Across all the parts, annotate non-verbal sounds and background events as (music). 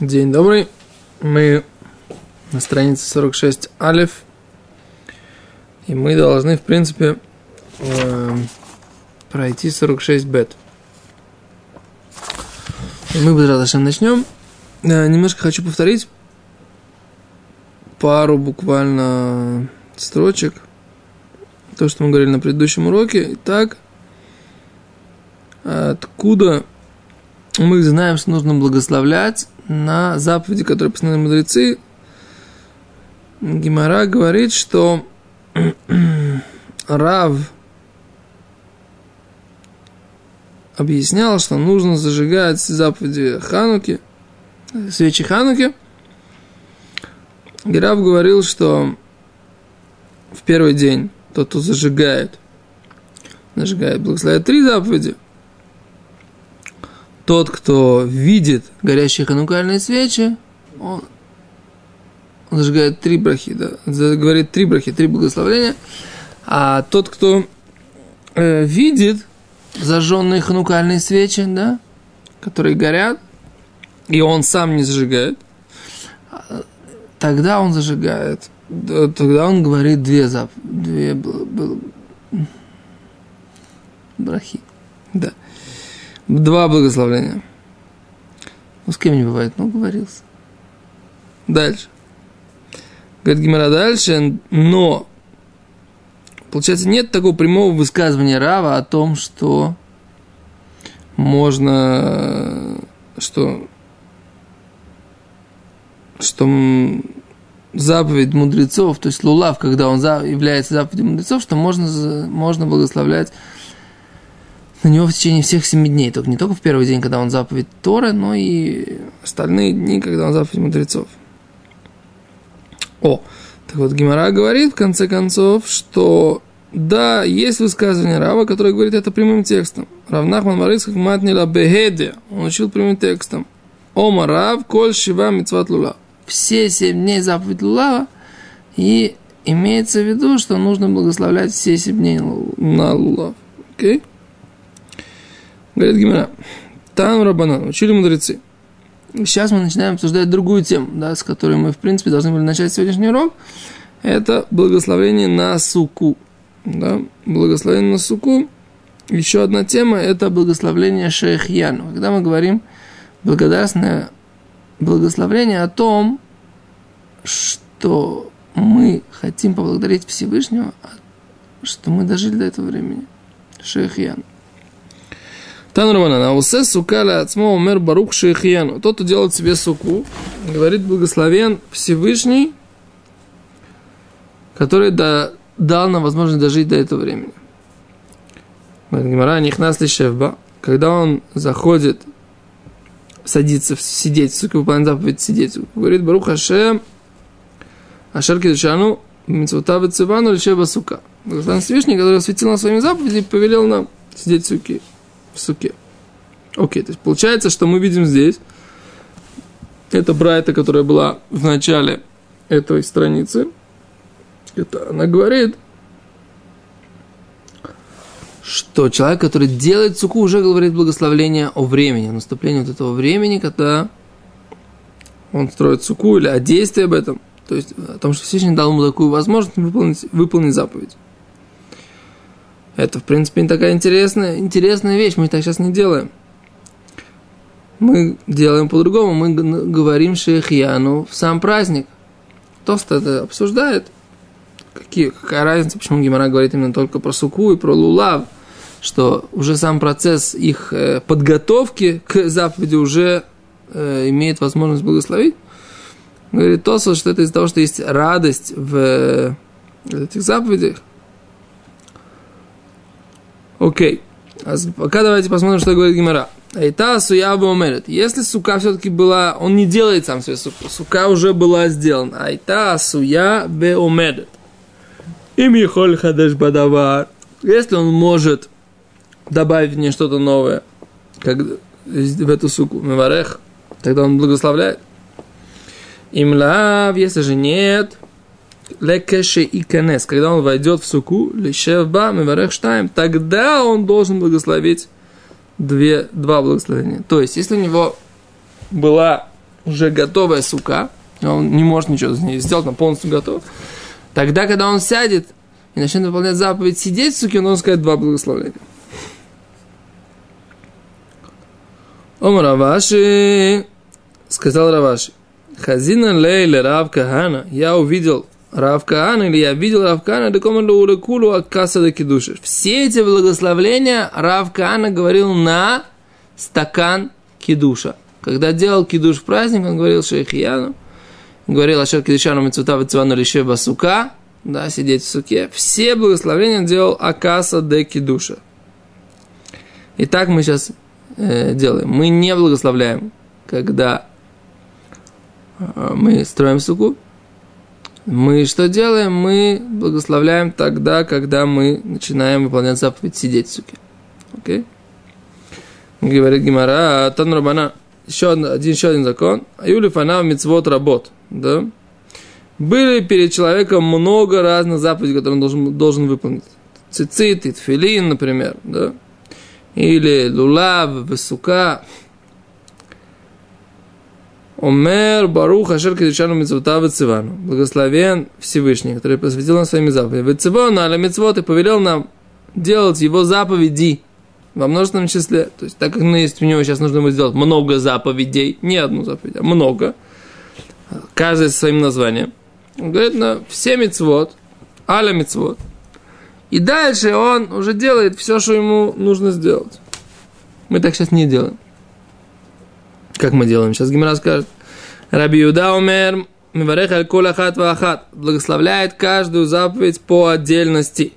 День добрый. Мы на странице 46 Алиф. И мы должны, в принципе, э, пройти 46 бет. И мы быстро начнем. Э, немножко хочу повторить пару буквально строчек. То, что мы говорили на предыдущем уроке. Итак, откуда мы знаем, что нужно благословлять на заповеди, которые постановили мудрецы, Гимара говорит, что (clears throat) Рав объяснял, что нужно зажигать заповеди Хануки, свечи Хануки. И Рав говорил, что в первый день тот, кто зажигает, зажигает, благословляет три заповеди – тот, кто видит горящие ханукальные свечи, он, зажигает три брахи, да, говорит три брахи, три благословения, а тот, кто э, видит зажженные ханукальные свечи, да, которые горят, и он сам не зажигает, тогда он зажигает, тогда он говорит две зап, две брахи, да. Два благословления. Ну, с кем не бывает, ну, говорился. Дальше. Говорит Гимара дальше, но получается, нет такого прямого высказывания Рава о том, что можно, что, что заповедь мудрецов, то есть лулав, когда он является заповедью мудрецов, что можно, можно благословлять на него в течение всех семи дней, только не только в первый день, когда он заповедь Торы, но и остальные дни, когда он заповедь мудрецов. О, так вот Гимара говорит, в конце концов, что да, есть высказывание Рава, которое говорит это прямым текстом. Равнахман Марис как матнила бегеде. Он учил прямым текстом. Ома Рав, коль шива митцват лула. Все семь дней заповедь лулава. И имеется в виду, что нужно благословлять все семь дней на лулав. Окей? Okay? Говорит Гимара, там Рабанан, учили мудрецы. Сейчас мы начинаем обсуждать другую тему, да, с которой мы, в принципе, должны были начать сегодняшний урок. Это благословение на суку. Да, благословение на суку. Еще одна тема – это благословение Шейхьяну. Когда мы говорим благодарственное благословение о том, что мы хотим поблагодарить Всевышнего, что мы дожили до этого времени. Шейхьяну. Танрумана, на усе сука ля ацмо умер барух шейхияну. Тот, кто делает себе суку, говорит благословен Всевышний, который да, дал нам возможность дожить до этого времени. Гимара нихнас лишевба, когда он заходит, садится, сидеть, сука, выполняет заповедь сидеть, говорит Барух Хашем, Ашер Кедушану, Митцвота Цивану, Лишеба Сука. Благословен Всевышний, который осветил нам своими заповеди и повелел нам сидеть в суке суке. Окей, то есть получается, что мы видим здесь, это Брайта, которая была в начале этой страницы, это она говорит, что человек, который делает суку, уже говорит благословление о времени, о наступлении вот этого времени, когда он строит суку или о действии об этом. То есть о том, что Всевышний дал ему такую возможность выполнить, выполнить заповедь. Это, в принципе, не такая интересная, интересная вещь. Мы так сейчас не делаем. Мы делаем по-другому. Мы говорим Шейхьяну в сам праздник. Тост это обсуждает. Какие, какая разница, почему Гимара говорит именно только про суку и про лулав, что уже сам процесс их э, подготовки к заповеди уже э, имеет возможность благословить. Говорит Тосо, что это из-за того, что есть радость в э, этих заповедях, Окей. А пока давайте посмотрим, что говорит Гимара. Айта суяба умерет. Если сука все-таки была, он не делает сам себе суку. Сука уже была сделана. Айта суя бе умерет. Им ехоль хадеш бадавар. Если он может добавить в ней что-то новое, как в эту суку, меварех, тогда он благословляет. Им лав, если же нет, лекеше и конес, когда он войдет в суку, лишевба, миварех штайм, тогда он должен благословить две, два благословения. То есть, если у него была уже готовая сука, он не может ничего с ней сделать, она полностью готова, тогда, когда он сядет и начнет выполнять заповедь сидеть в суке, он должен сказать два благословения. Ом Раваши, сказал Раваши, Хазина Лейля Рав Кахана, я увидел Рав Каана, или я видел Рав Каана, да команду урекулу акаса да кидуши. Все эти благословления Рав Каана говорил на стакан кидуша. Когда делал кидуш в праздник, он говорил шейхияну, говорил Ашер Кидушану Мецута Вецуану Лише Басука, да, сидеть в суке. Все благословения делал Акаса де Кидуша. И так мы сейчас э, делаем. Мы не благословляем, когда э, мы строим суку. Мы что делаем? Мы благословляем тогда, когда мы начинаем выполнять заповедь сидеть в суке. Окей? Говорит Гимара, Тан Рабана, еще один, еще один закон. Аюли фанав мицвод работ. Да? Были перед человеком много разных заповедей, которые он должен, должен выполнить. Цицит, тфилин, например. Да? Или лулав, весука. Омер Барух Ашер Кедишану Мицвота Вецивану. Благословен Всевышний, который посвятил нам своими заповедями. Вецивану аля Мицвот и повелел нам делать его заповеди во множественном числе. То есть, так как мы есть у него сейчас нужно будет сделать много заповедей, не одну заповедь, а много, каждый со своим названием. Он говорит, на все мецвод, аля мецвод. И дальше он уже делает все, что ему нужно сделать. Мы так сейчас не делаем. Как мы делаем? Сейчас Гимара скажет. Раби Юда умер, Миварех аль кол ахат ахат. Благословляет каждую заповедь по отдельности.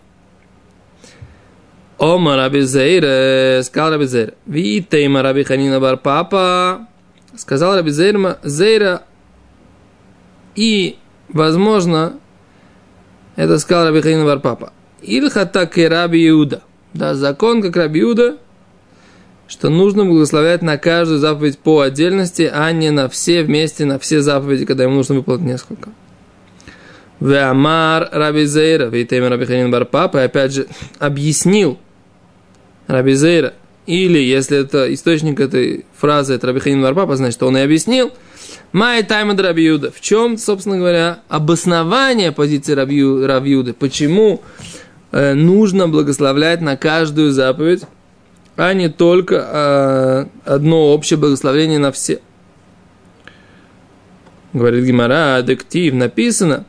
Ома Раби Зейр, сказал Раби Зейр. Витейма Раби Ханина бар папа. Сказал Раби Зейр, Зейра. И, возможно, это сказал Раби Ханина бар папа. Ильхата к Раби Иуда. Да, закон как Раби Иуда – что нужно благословлять на каждую заповедь по отдельности, а не на все вместе, на все заповеди, когда ему нужно выполнить несколько. Веамар Раби Зейра, Вейтейм Раби Ханин Бар Папа, опять же, (clears throat) объяснил Раби Зейра, или если это источник этой фразы, это Раби Ханин Бар Папа, значит, он и объяснил, Май тайма Рабиуда. В чем, собственно говоря, обоснование позиции Рабиуды? Почему э, нужно благословлять на каждую заповедь а не только а, одно общее благословение на все. Говорит Гимара, адектив, написано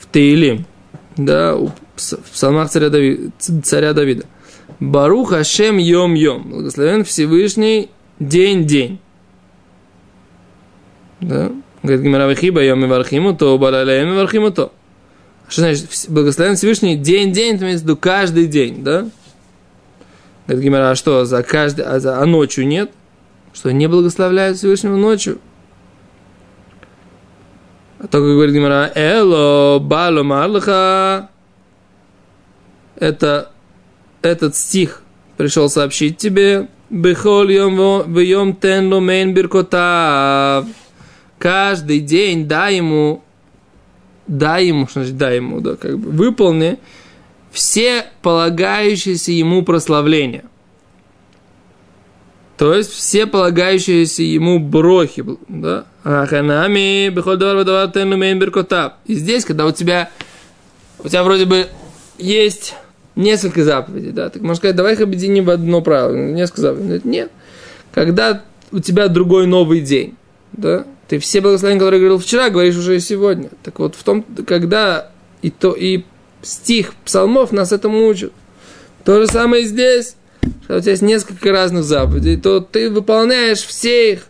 в Теилим, да, в псалмах царя, Давида, царя Давида. Барух Ашем Йом Йом. Благословен Всевышний день-день. Да? Говорит Гимара Вахиба Йом Ивархиму, то Балалеем Ивархиму, то. Что значит благословен Всевышний день-день, то имеется в виду каждый день, да? Говорит Гимара, а что, за каждый, а, за, а ночью нет? Что не благословляют Всевышнего ночью? А только говорит Гимара, эло, бало, марлаха. Это, этот стих пришел сообщить тебе, Бехол йом тен ломейн биркотав. Каждый день дай ему дай ему, что значит дай ему, да, как бы выполни все полагающиеся ему прославления. То есть все полагающиеся ему брохи, да? Аханами, И здесь, когда у тебя, у тебя вроде бы есть несколько заповедей, да, так можно сказать, давай их объединим в одно правило, несколько заповедей. Нет. Когда у тебя другой новый день, да, ты все благословения, которые говорил вчера, говоришь уже и сегодня. Так вот, в том, когда и то, и стих псалмов нас этому учат. То же самое и здесь. Когда у тебя есть несколько разных заповедей, то ты выполняешь все их,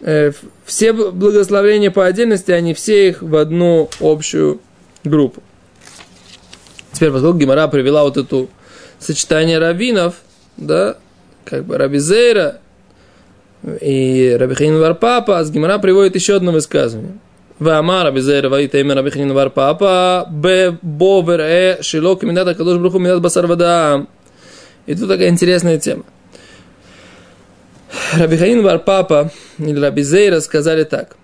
э, все благословения по отдельности, а не все их в одну общую группу. Теперь, поскольку Гимара привела вот эту сочетание раввинов, да, как бы Рабизейра и Рабихин Варпапа, с Гимара приводит еще одно высказывание. ואמר רבי זעיר ויתאם רבי חנין בר פאפא בו וראה שלא כמידת הקדוש ברוך הוא מידת בשר ודם. И тут такая интересная тема. Раби Ханин бар папа или Раби Зейра сказали так.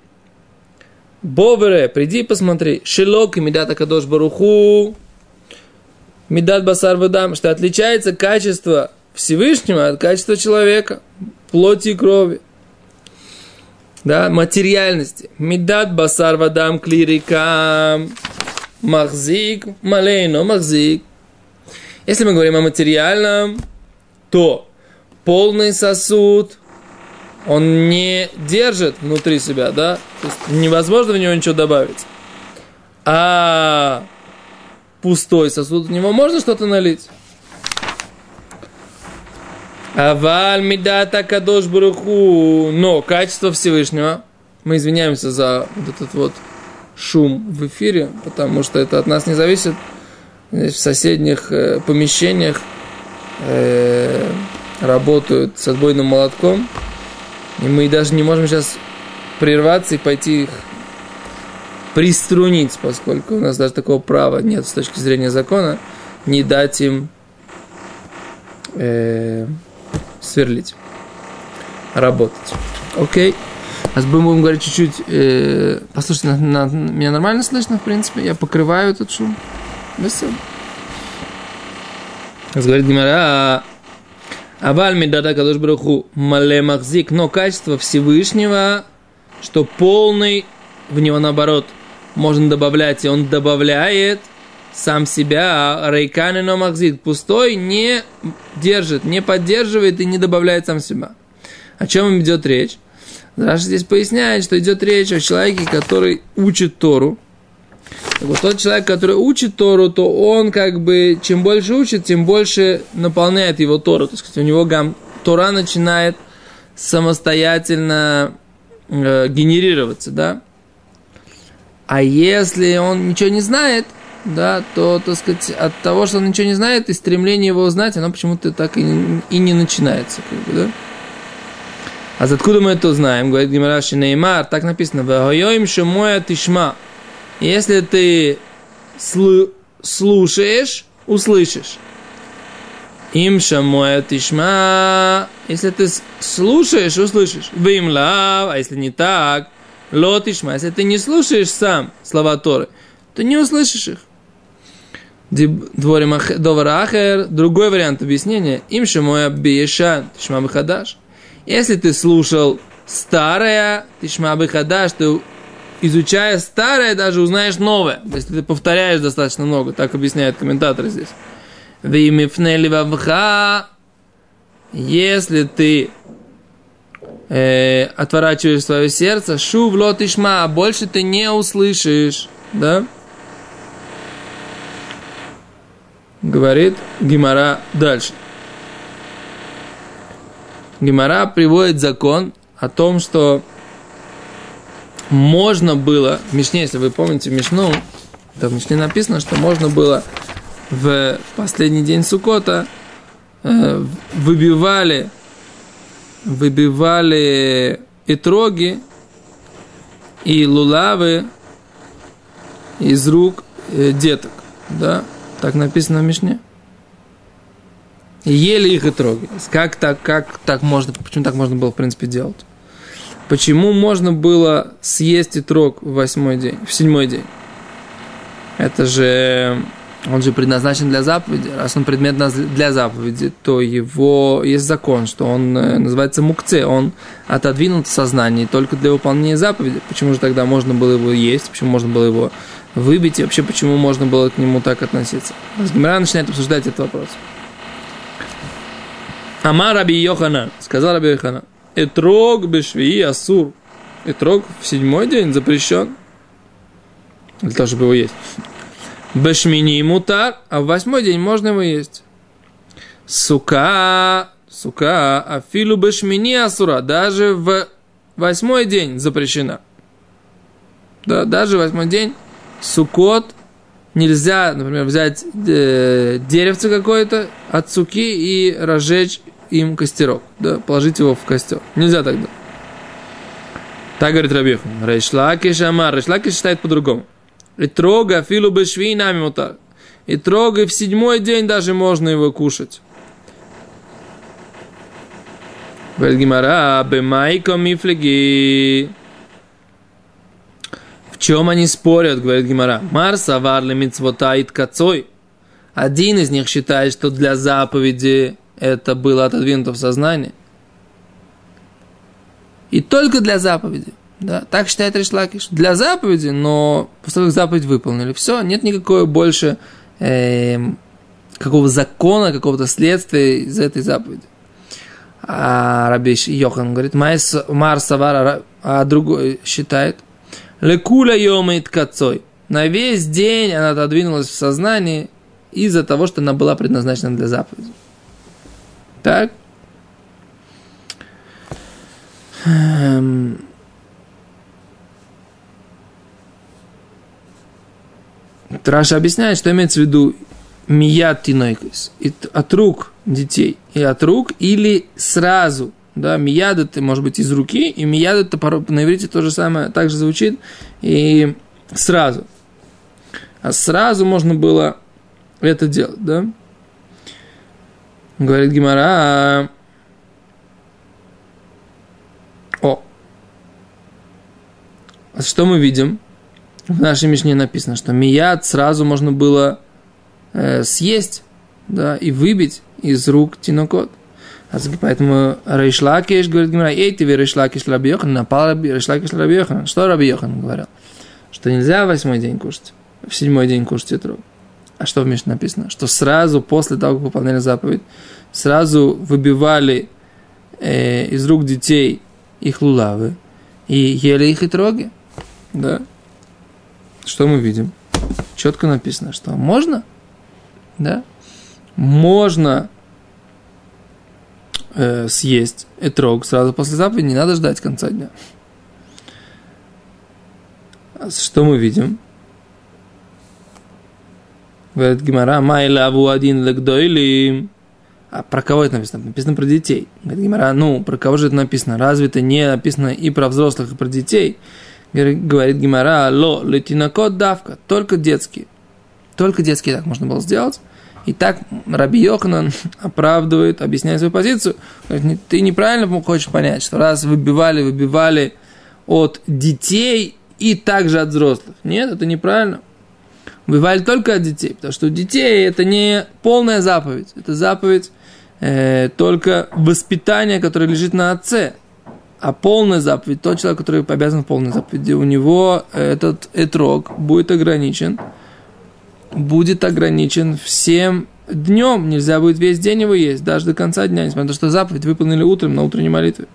Бовере, приди посмотри. Шилок и Медат Акадош Баруху. Медат Басар Вадам. Что отличается качество Всевышнего от качества человека. плоти и крови. Да, материальности. Медат басар вадам клирика махзик малейно махзик. Если мы говорим о материальном, то полный сосуд, он не держит внутри себя, да? То есть невозможно в него ничего добавить. А пустой сосуд, в него можно что-то налить. Аваль медата кадош бруху. Но качество Всевышнего. Мы извиняемся за вот этот вот шум в эфире, потому что это от нас не зависит. Здесь в соседних э, помещениях э, работают с отбойным молотком. И мы даже не можем сейчас прерваться и пойти их приструнить, поскольку у нас даже такого права нет с точки зрения закона, не дать им э, сверлить, работать. Окей. А мы будем говорить чуть-чуть. Э, послушайте, на, на, меня нормально слышно, в принципе. Я покрываю этот шум. Без Говорит Гимара, Аваль медада кадош браху мале махзик, но качество Всевышнего, что полный, в него наоборот, можно добавлять, и он добавляет сам себя, а рейканино махзик, пустой, не держит, не поддерживает и не добавляет сам себя. О чем идет речь? Раша здесь поясняет, что идет речь о человеке, который учит Тору, так вот, тот человек, который учит Тору, то он как бы, чем больше учит, тем больше наполняет его Тору. То есть, у него гам, Тора начинает самостоятельно э, генерироваться, да. А если он ничего не знает, да, то, так сказать, от того, что он ничего не знает, и стремление его узнать, оно почему-то так и, и не начинается, как бы, да. А откуда мы это знаем? Говорит Гимараши Неймар, так написано, «Вахойоим шумоя тишма». Если ты слу- слушаешь, услышишь. Им шамоя тишма. Если ты слушаешь, услышишь. Вим лав, а если не так, ло тишма. Если ты не слушаешь сам слова Торы, то не услышишь их. Дворим Доварахер, другой вариант объяснения. Им шамоя биешан, тишма бихадаш. Если ты слушал старое, тишма бихадаш, ты изучая старое, даже узнаешь новое. Если ты повторяешь достаточно много, так объясняют комментаторы здесь. Если ты э, отворачиваешь свое сердце, шу в лотишма, а больше ты не услышишь, да? Говорит Гимара дальше. Гимара приводит закон о том, что можно было, в Мишне, если вы помните Мишну, то в Мишне написано, что можно было в последний день Сукота э, выбивали, выбивали итроги и лулавы из рук э, деток, да, так написано в Мишне. И ели их итроги. Как так, как так можно, почему так можно было, в принципе, делать? Почему можно было съесть итрог в восьмой день, в седьмой день? Это же он же предназначен для заповеди. Раз он предмет для заповеди, то его есть закон, что он э, называется мукце, он отодвинут в сознании только для выполнения заповеди. Почему же тогда можно было его есть, почему можно было его выбить, и вообще почему можно было к нему так относиться? Гимара начинает обсуждать этот вопрос. Ама Раби Йохана, сказал Раби Йохана, Этрог бешвии асур. Этрог в седьмой день запрещен. Для того, чтобы его есть. Бешмини мутар, а в восьмой день можно его есть. Сука, сука, афилу бешмини асура. Даже в восьмой день запрещена. Да, даже восьмой день сукот нельзя, например, взять э, деревце какое-то от суки и разжечь им костерок, да, положить его в костер. Нельзя тогда. Так говорит Рабихан. Рейшлаки шамар. Рейшлаки считает по-другому. И трога филу бешви нами мутар. И трога в седьмой день даже можно его кушать. Вельгимара бемайко мифлеги. Чем они спорят, говорит Гимара. Марса варли мицвота кацой. Один из них считает, что для заповеди это было отодвинуто в сознании. И только для заповеди. Да, так считает Ришлакиш. Для заповеди, но после того, как заповедь выполнили, все, нет никакой больше э, какого закона, какого-то следствия из этой заповеди. А Раби Йохан говорит, Мар Савара, а другой считает, Лекуля йомает кацой. На весь день она отодвинулась в сознании из-за того, что она была предназначена для заповеди. Так? Эм... Траша объясняет, что имеется в виду мият тинойкис, от рук детей, и от рук, или сразу, да, мияд это может быть из руки, и мияд это на иврите то же самое, также звучит, и сразу. А сразу можно было это делать, да? Говорит Гимара, о, а что мы видим? В нашей Мишне написано, что מיד сразу можно было э, съесть, да, и выбить из рук תינוקות. Поэтому Рейш Лакиш, говорит Гимара, эй, ты Рейш Лакиш Раби Йоханан, напал Рейш Лакиш Раби Йоханан. Что Раби Йоханан говорил? Что нельзя восьмой день кушать, в седьмой день кушать этрог. А что в Мишне написано? Что сразу после того, как выполняли заповедь, сразу выбивали э, из рук детей их лулавы и ели их и троги. Да. Что мы видим? Четко написано, что можно, да, можно э, съесть этрог сразу после заповеди, не надо ждать конца дня. А что мы видим? Говорит Гимара, Майлаву один легдойлим. А про кого это написано? Написано про детей. Говорит Гимара, ну, про кого же это написано? Разве это не написано и про взрослых, и про детей? Говорит Гимара, ло, летинокот давка, только детские. Только детские так можно было сделать. И так Раби Йоханан оправдывает, объясняет свою позицию. Ты неправильно хочешь понять, что раз выбивали, выбивали от детей и также от взрослых. Нет, это неправильно. Выбивали только от детей, потому что у детей это не полная заповедь. Это заповедь э, только воспитания, которое лежит на отце. А полная заповедь, тот человек, который обязан полной заповеди, у него этот этрог будет ограничен – будет ограничен всем днем. Нельзя будет весь день его есть, даже до конца дня, несмотря на то, что заповедь выполнили утром на утренней молитве.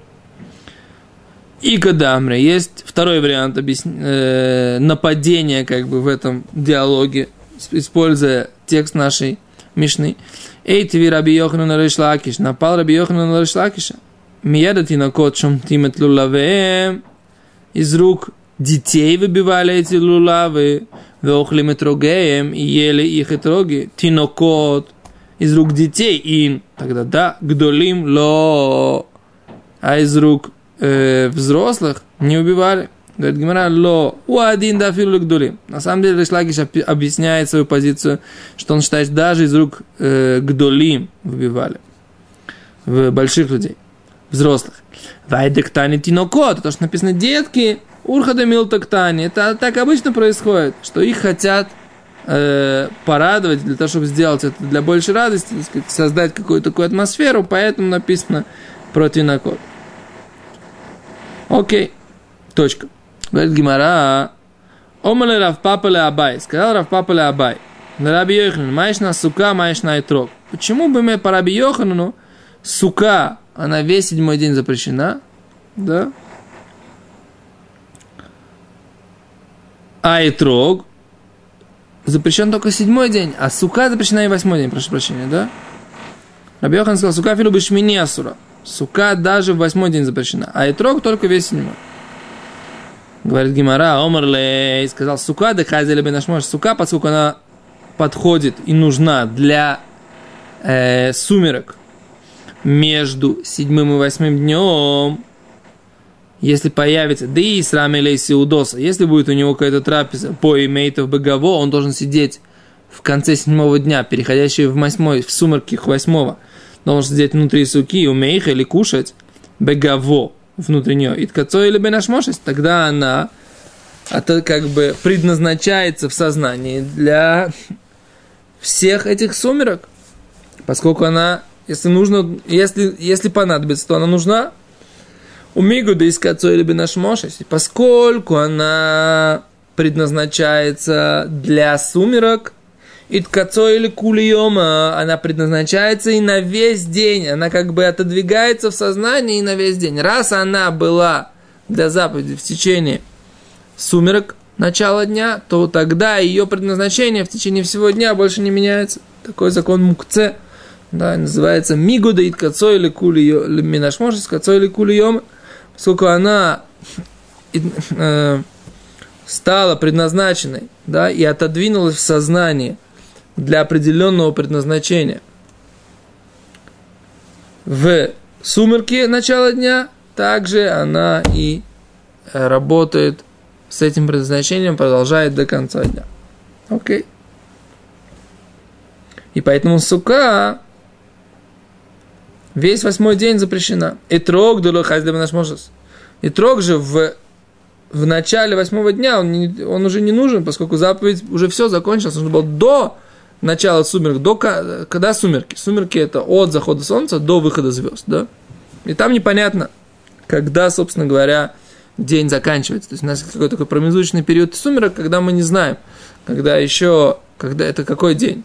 И кадамре. Есть второй вариант объясн... э, нападения как бы в этом диалоге, используя текст нашей Мишны. Эй, ты Раби Йохану на Решлакиш. Напал Раби Йохану на Решлакиша. Миядати на кот шум тимет лулаве. Из рук детей выбивали эти лулавы. Веохлим этрогеем, и ели их этроги, тинокот, из рук детей, и тогда да, гдолим ло, а из рук э, взрослых не убивали. Говорит Гимара, ло, у один да филу гдолим. На самом деле Решлагиш объясняет свою позицию, что он считает, даже из рук э, гдолим выбивали. В больших людей, взрослых. Вайдектани тинокот, то, что написано детки, Урхада милтактани. Это так обычно происходит, что их хотят э, порадовать, для того, чтобы сделать это для большей радости, так сказать, создать какую-то такую атмосферу, поэтому написано про тинокот. Окей. Точка. Говорит Гимара. Омале Равпапа ле Абай. Сказал Равпапа ле Абай. На Раби Йохану. Маешь на сука, маешь на итрог. Почему бы мы по Раби Йохану сука, она весь седьмой день запрещена, да? А итрог запрещен только седьмой день, а сука запрещена и восьмой день, прошу прощения, да? Рабиохан сказал, сука филу бешмини асура. Сука даже в восьмой день запрещена, а итрог только весь седьмой. Говорит Гимара, Омарлей, сказал, сука, да хазели бенашмош, сука, поскольку она подходит и нужна для э, сумерок между седьмым и восьмым днем, если появится, да и срамелейси удоса, если будет у него какая-то трапеза по имейтов бегаво, он должен сидеть в конце седьмого дня, переходящий в восьмой, в сумерки восьмого, должен сидеть внутри суки, умейха или кушать бегаво внутри нее, и ткацо или бенашмошесть, тогда она это как бы предназначается в сознании для всех этих сумерок, поскольку она, если нужно, если, если понадобится, то она нужна У Мигуда из Кацо или Бенашмошес, поскольку она предназначается для сумерок, и ткацо или кулиома, она предназначается и на весь день. Она как бы отодвигается в сознании и на весь день. Раз она была для заповеди в течение сумерок начала дня, то тогда ее предназначение в течение всего дня больше не меняется. Такой закон мукце. Да, называется мигуда и ткацо или кули минашмошес, ткацо или кулиома. Поскольку она э, стала предназначенной, да, и отодвинулась в сознание для определенного предназначения в сумерки начала дня, также она и э, работает с этим предназначением, продолжает до конца дня. Окей. И поэтому сука весь восьмой день запрещена. И трог наш И трог же в в начале восьмого дня он, не, он уже не нужен, поскольку заповедь уже все закончилось. Нужно было до начала сумерек, до, когда сумерки? Сумерки это от захода солнца до выхода звезд, да? И там непонятно, когда, собственно говоря, день заканчивается. То есть у нас какой-то такой промежуточный период сумерок, когда мы не знаем, когда еще, когда это какой день.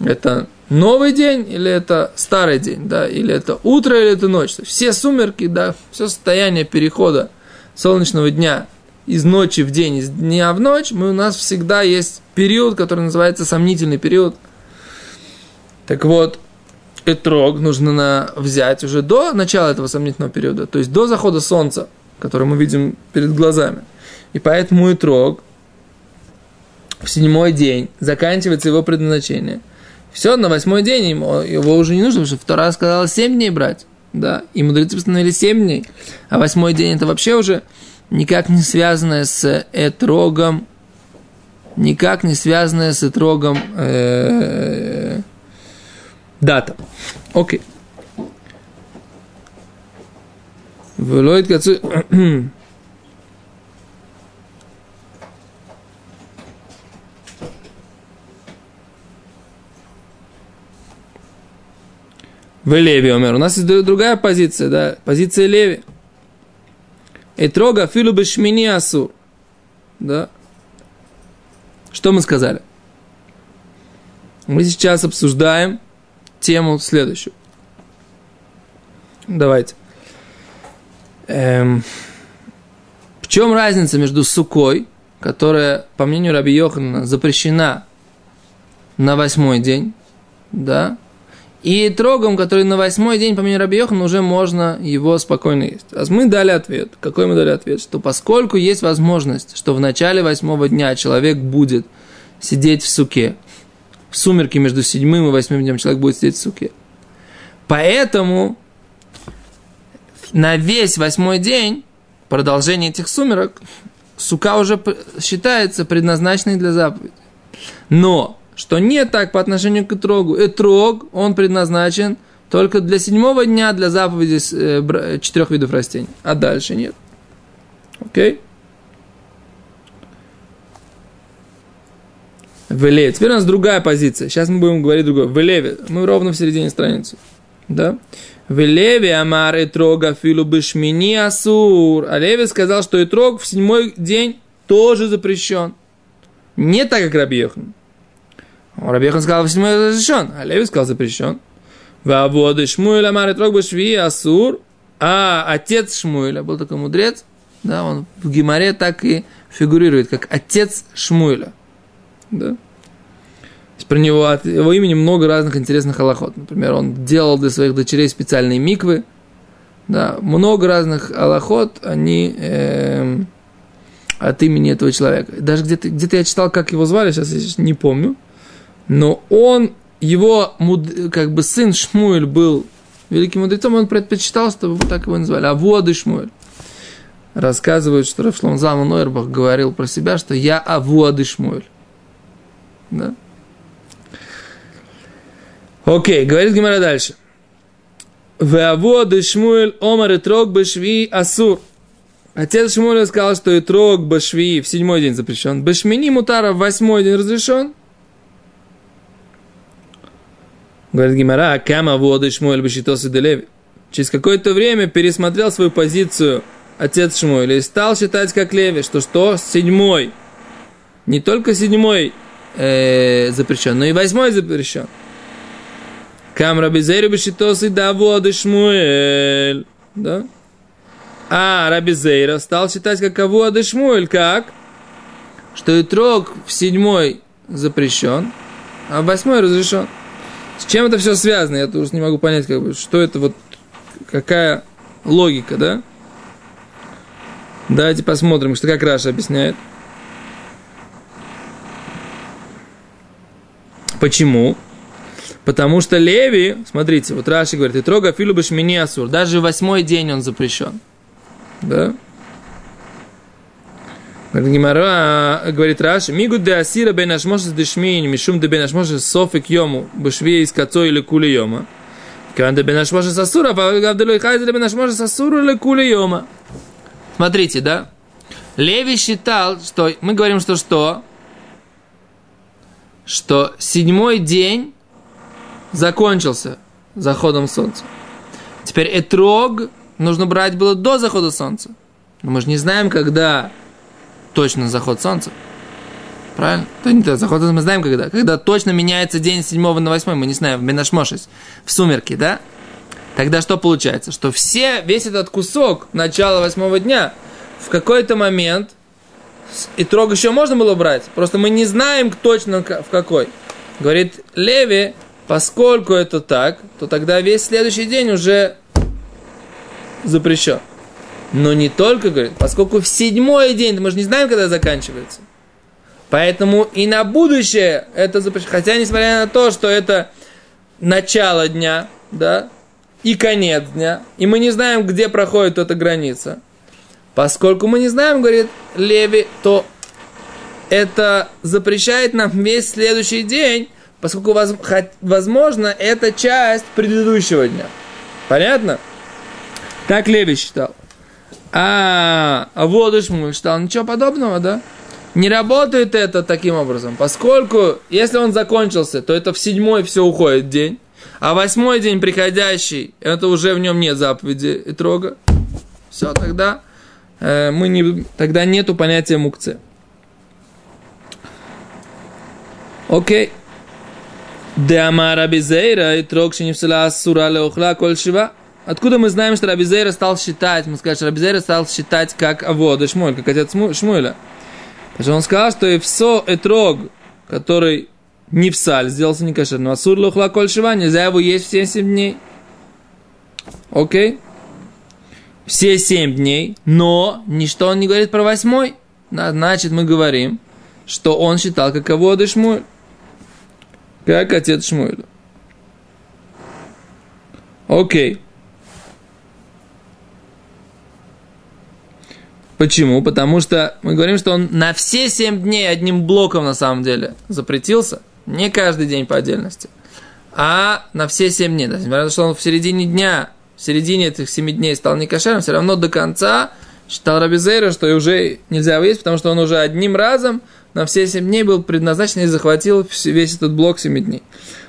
Это новый день или это старый день, да, или это утро, или это ночь. Все сумерки, да, все состояние перехода солнечного дня из ночи в день, из дня в ночь, мы, у нас всегда есть период, который называется сомнительный период. Так вот, этрог нужно на, взять уже до начала этого сомнительного периода, то есть до захода солнца, который мы видим перед глазами. И поэтому этрог в седьмой день заканчивается его предназначение. Все, на восьмой день ему, его уже не нужно, потому что вторая сказала семь дней брать. Да, и мудрецы постановили семь дней, а восьмой день это вообще уже никак не связанное с этрогом, никак не связанное с этрогом э, дата. Окей. Велоид (clears throat) В Леви, Омер. У нас есть другая позиция, да, позиция Леви. Этрога филу бешмини асур. Да. Что мы сказали? Мы сейчас обсуждаем тему следующую. Давайте. Эм, в чем разница между сукой, которая, по мнению Раби Йохана, запрещена на восьмой день, да, и трогом, который на восьмой день, по мнению Раби Йохан, уже можно его спокойно есть. А мы дали ответ. Какой мы дали ответ? Что поскольку есть возможность, что в начале восьмого дня человек будет сидеть в суке, в сумерке между седьмым и восьмым днем человек будет сидеть в суке. Поэтому на весь восьмой день, продолжение этих сумерок, сука уже считается предназначенной для заповеди. Но что не так по отношению к Этрогу. Этрог, он предназначен только для седьмого дня, для заповеди э, четырех видов растений. А дальше нет. Окей? Элеве. Теперь у нас другая позиция. Сейчас мы будем говорить другое. В Элеве. Мы ровно в середине страницы. Да? В Элеве Амар Этрога Филу Бешмини Асур. А Леви сказал, что Этрог в седьмой день тоже запрещен. Не так, как Раби Йохан. Рабихан сказал, в седьмой разрешен, а Леви сказал, запрещен. Ваводы Шмуэля Марит Рог Башви Асур, а отец Шмуэля был такой мудрец, да, он в Гимаре так и фигурирует, как отец Шмуэля. Да? Про него, от его имени много разных интересных аллахот. Например, он делал для своих дочерей специальные миквы. Да, много разных аллахот, они э, от имени этого человека. Даже где-то, где-то я читал, как его звали, сейчас я не помню но он, его как бы сын Шмуэль был великим мудрецом, он предпочитал, чтобы так его назвали, Авуады Шмуэль. Рассказывают, что Рафшлом Залман Нойербах говорил про себя, что я Авуады Шмуэль. Да? Окей, говорит Гимара дальше. Веавуады Шмуэль омар и трог бешви асур. Отец Шмуэля сказал, что и трог башви в седьмой день запрещен. Башмини мутара в восьмой день разрешен. Говорит Гимара, кама воды Шмуэль Бешитосы Делеви. через какое-то время пересмотрел свою позицию отец Шмуэль и стал считать как Леви, что что? Седьмой. Не только седьмой э, запрещен, но и восьмой запрещен. Кам Рабизейру Бешитос и Даводы Шмуэль. Да? А Рабизейра стал считать как Авуады Шмуэль, как? Что и трог в седьмой запрещен, а в восьмой разрешен. С чем это все связано? Я тоже не могу понять, как бы, что это вот, какая логика, да? Давайте посмотрим, что как Раша объясняет. Почему? Потому что Леви, смотрите, вот Раши говорит, и трога филубаш мини асур, даже восьмой день он запрещен. Да? Гимара говорит Раши, мигу де асира бен ашмошес дешмин, мишум де бен ашмошес софик йому, бешве из кацо или кули йома. Де бен ашмошес асура, гавделой хайзе де бен ашмошес асура или кули йома. Смотрите, да? Леви считал, что мы говорим, что что? Что седьмой день закончился заходом солнца. Теперь этрог нужно брать было до захода солнца. Но мы же не знаем, когда точно заход солнца. Правильно? То не то, заход мы знаем когда. Когда точно меняется день с 7 на 8, мы не знаем, в Менашмошес, в сумерки, да? Тогда что получается? Что все, весь этот кусок начала восьмого дня в какой-то момент и трог еще можно было брать, просто мы не знаем точно в какой. Говорит Леви, поскольку это так, то тогда весь следующий день уже запрещен. Но не только, говорит, поскольку в седьмой день, мы же не знаем, когда заканчивается. Поэтому и на будущее это запрещено. Хотя, несмотря на то, что это начало дня, да, и конец дня, и мы не знаем, где проходит эта граница. Поскольку мы не знаем, говорит Леви, то это запрещает нам весь следующий день, поскольку, возможно, это часть предыдущего дня. Понятно? Так Леви считал. А, а воду Шмуль считал, ничего подобного, да? Не работает это таким образом, поскольку, если он закончился, то это в седьмой все уходит день, а восьмой день приходящий, это уже в нем нет заповеди и трога. Все, тогда э, мы не, тогда нету понятия мукцы. Окей. Деамара Бизейра и трог шинифсала сура леохла коль шива. Откуда мы знаем, что Рабизейра стал считать? Мы сказали, что Рабизейра стал считать как Авода Шмуэль, как отец Шмуэля. Потому что он сказал, что и все этрог, который не псаль, сделался не кошерным. Асур лохла коль шива, нельзя его есть все семь дней. Окей? Все семь дней, но ничто он не говорит про восьмой. Значит, мы говорим, что он считал, как Авода Шмуэль. Как отец Шмуэля. Окей. Почему? Потому что мы говорим, что он на все семь дней одним блоком на самом деле запретился. Не каждый день по отдельности. А на все семь дней. Несмотря на то, что он в середине дня, в середине этих семи дней стал некошерным, все равно до конца считал Рабизейра, что уже нельзя есть, потому что он уже одним разом на все семь дней был предназначен и захватил весь этот блок семи дней.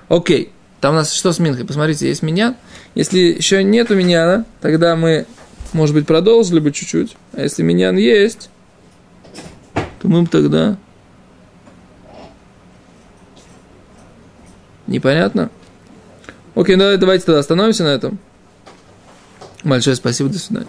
Окей. Там у нас что с Минхой? Посмотрите, есть меня. Если еще нету меня, тогда мы может быть, продолжили бы чуть-чуть. А если миньян есть, то мы тогда... Непонятно? Окей, ну давайте тогда остановимся на этом. Большое спасибо, до свидания.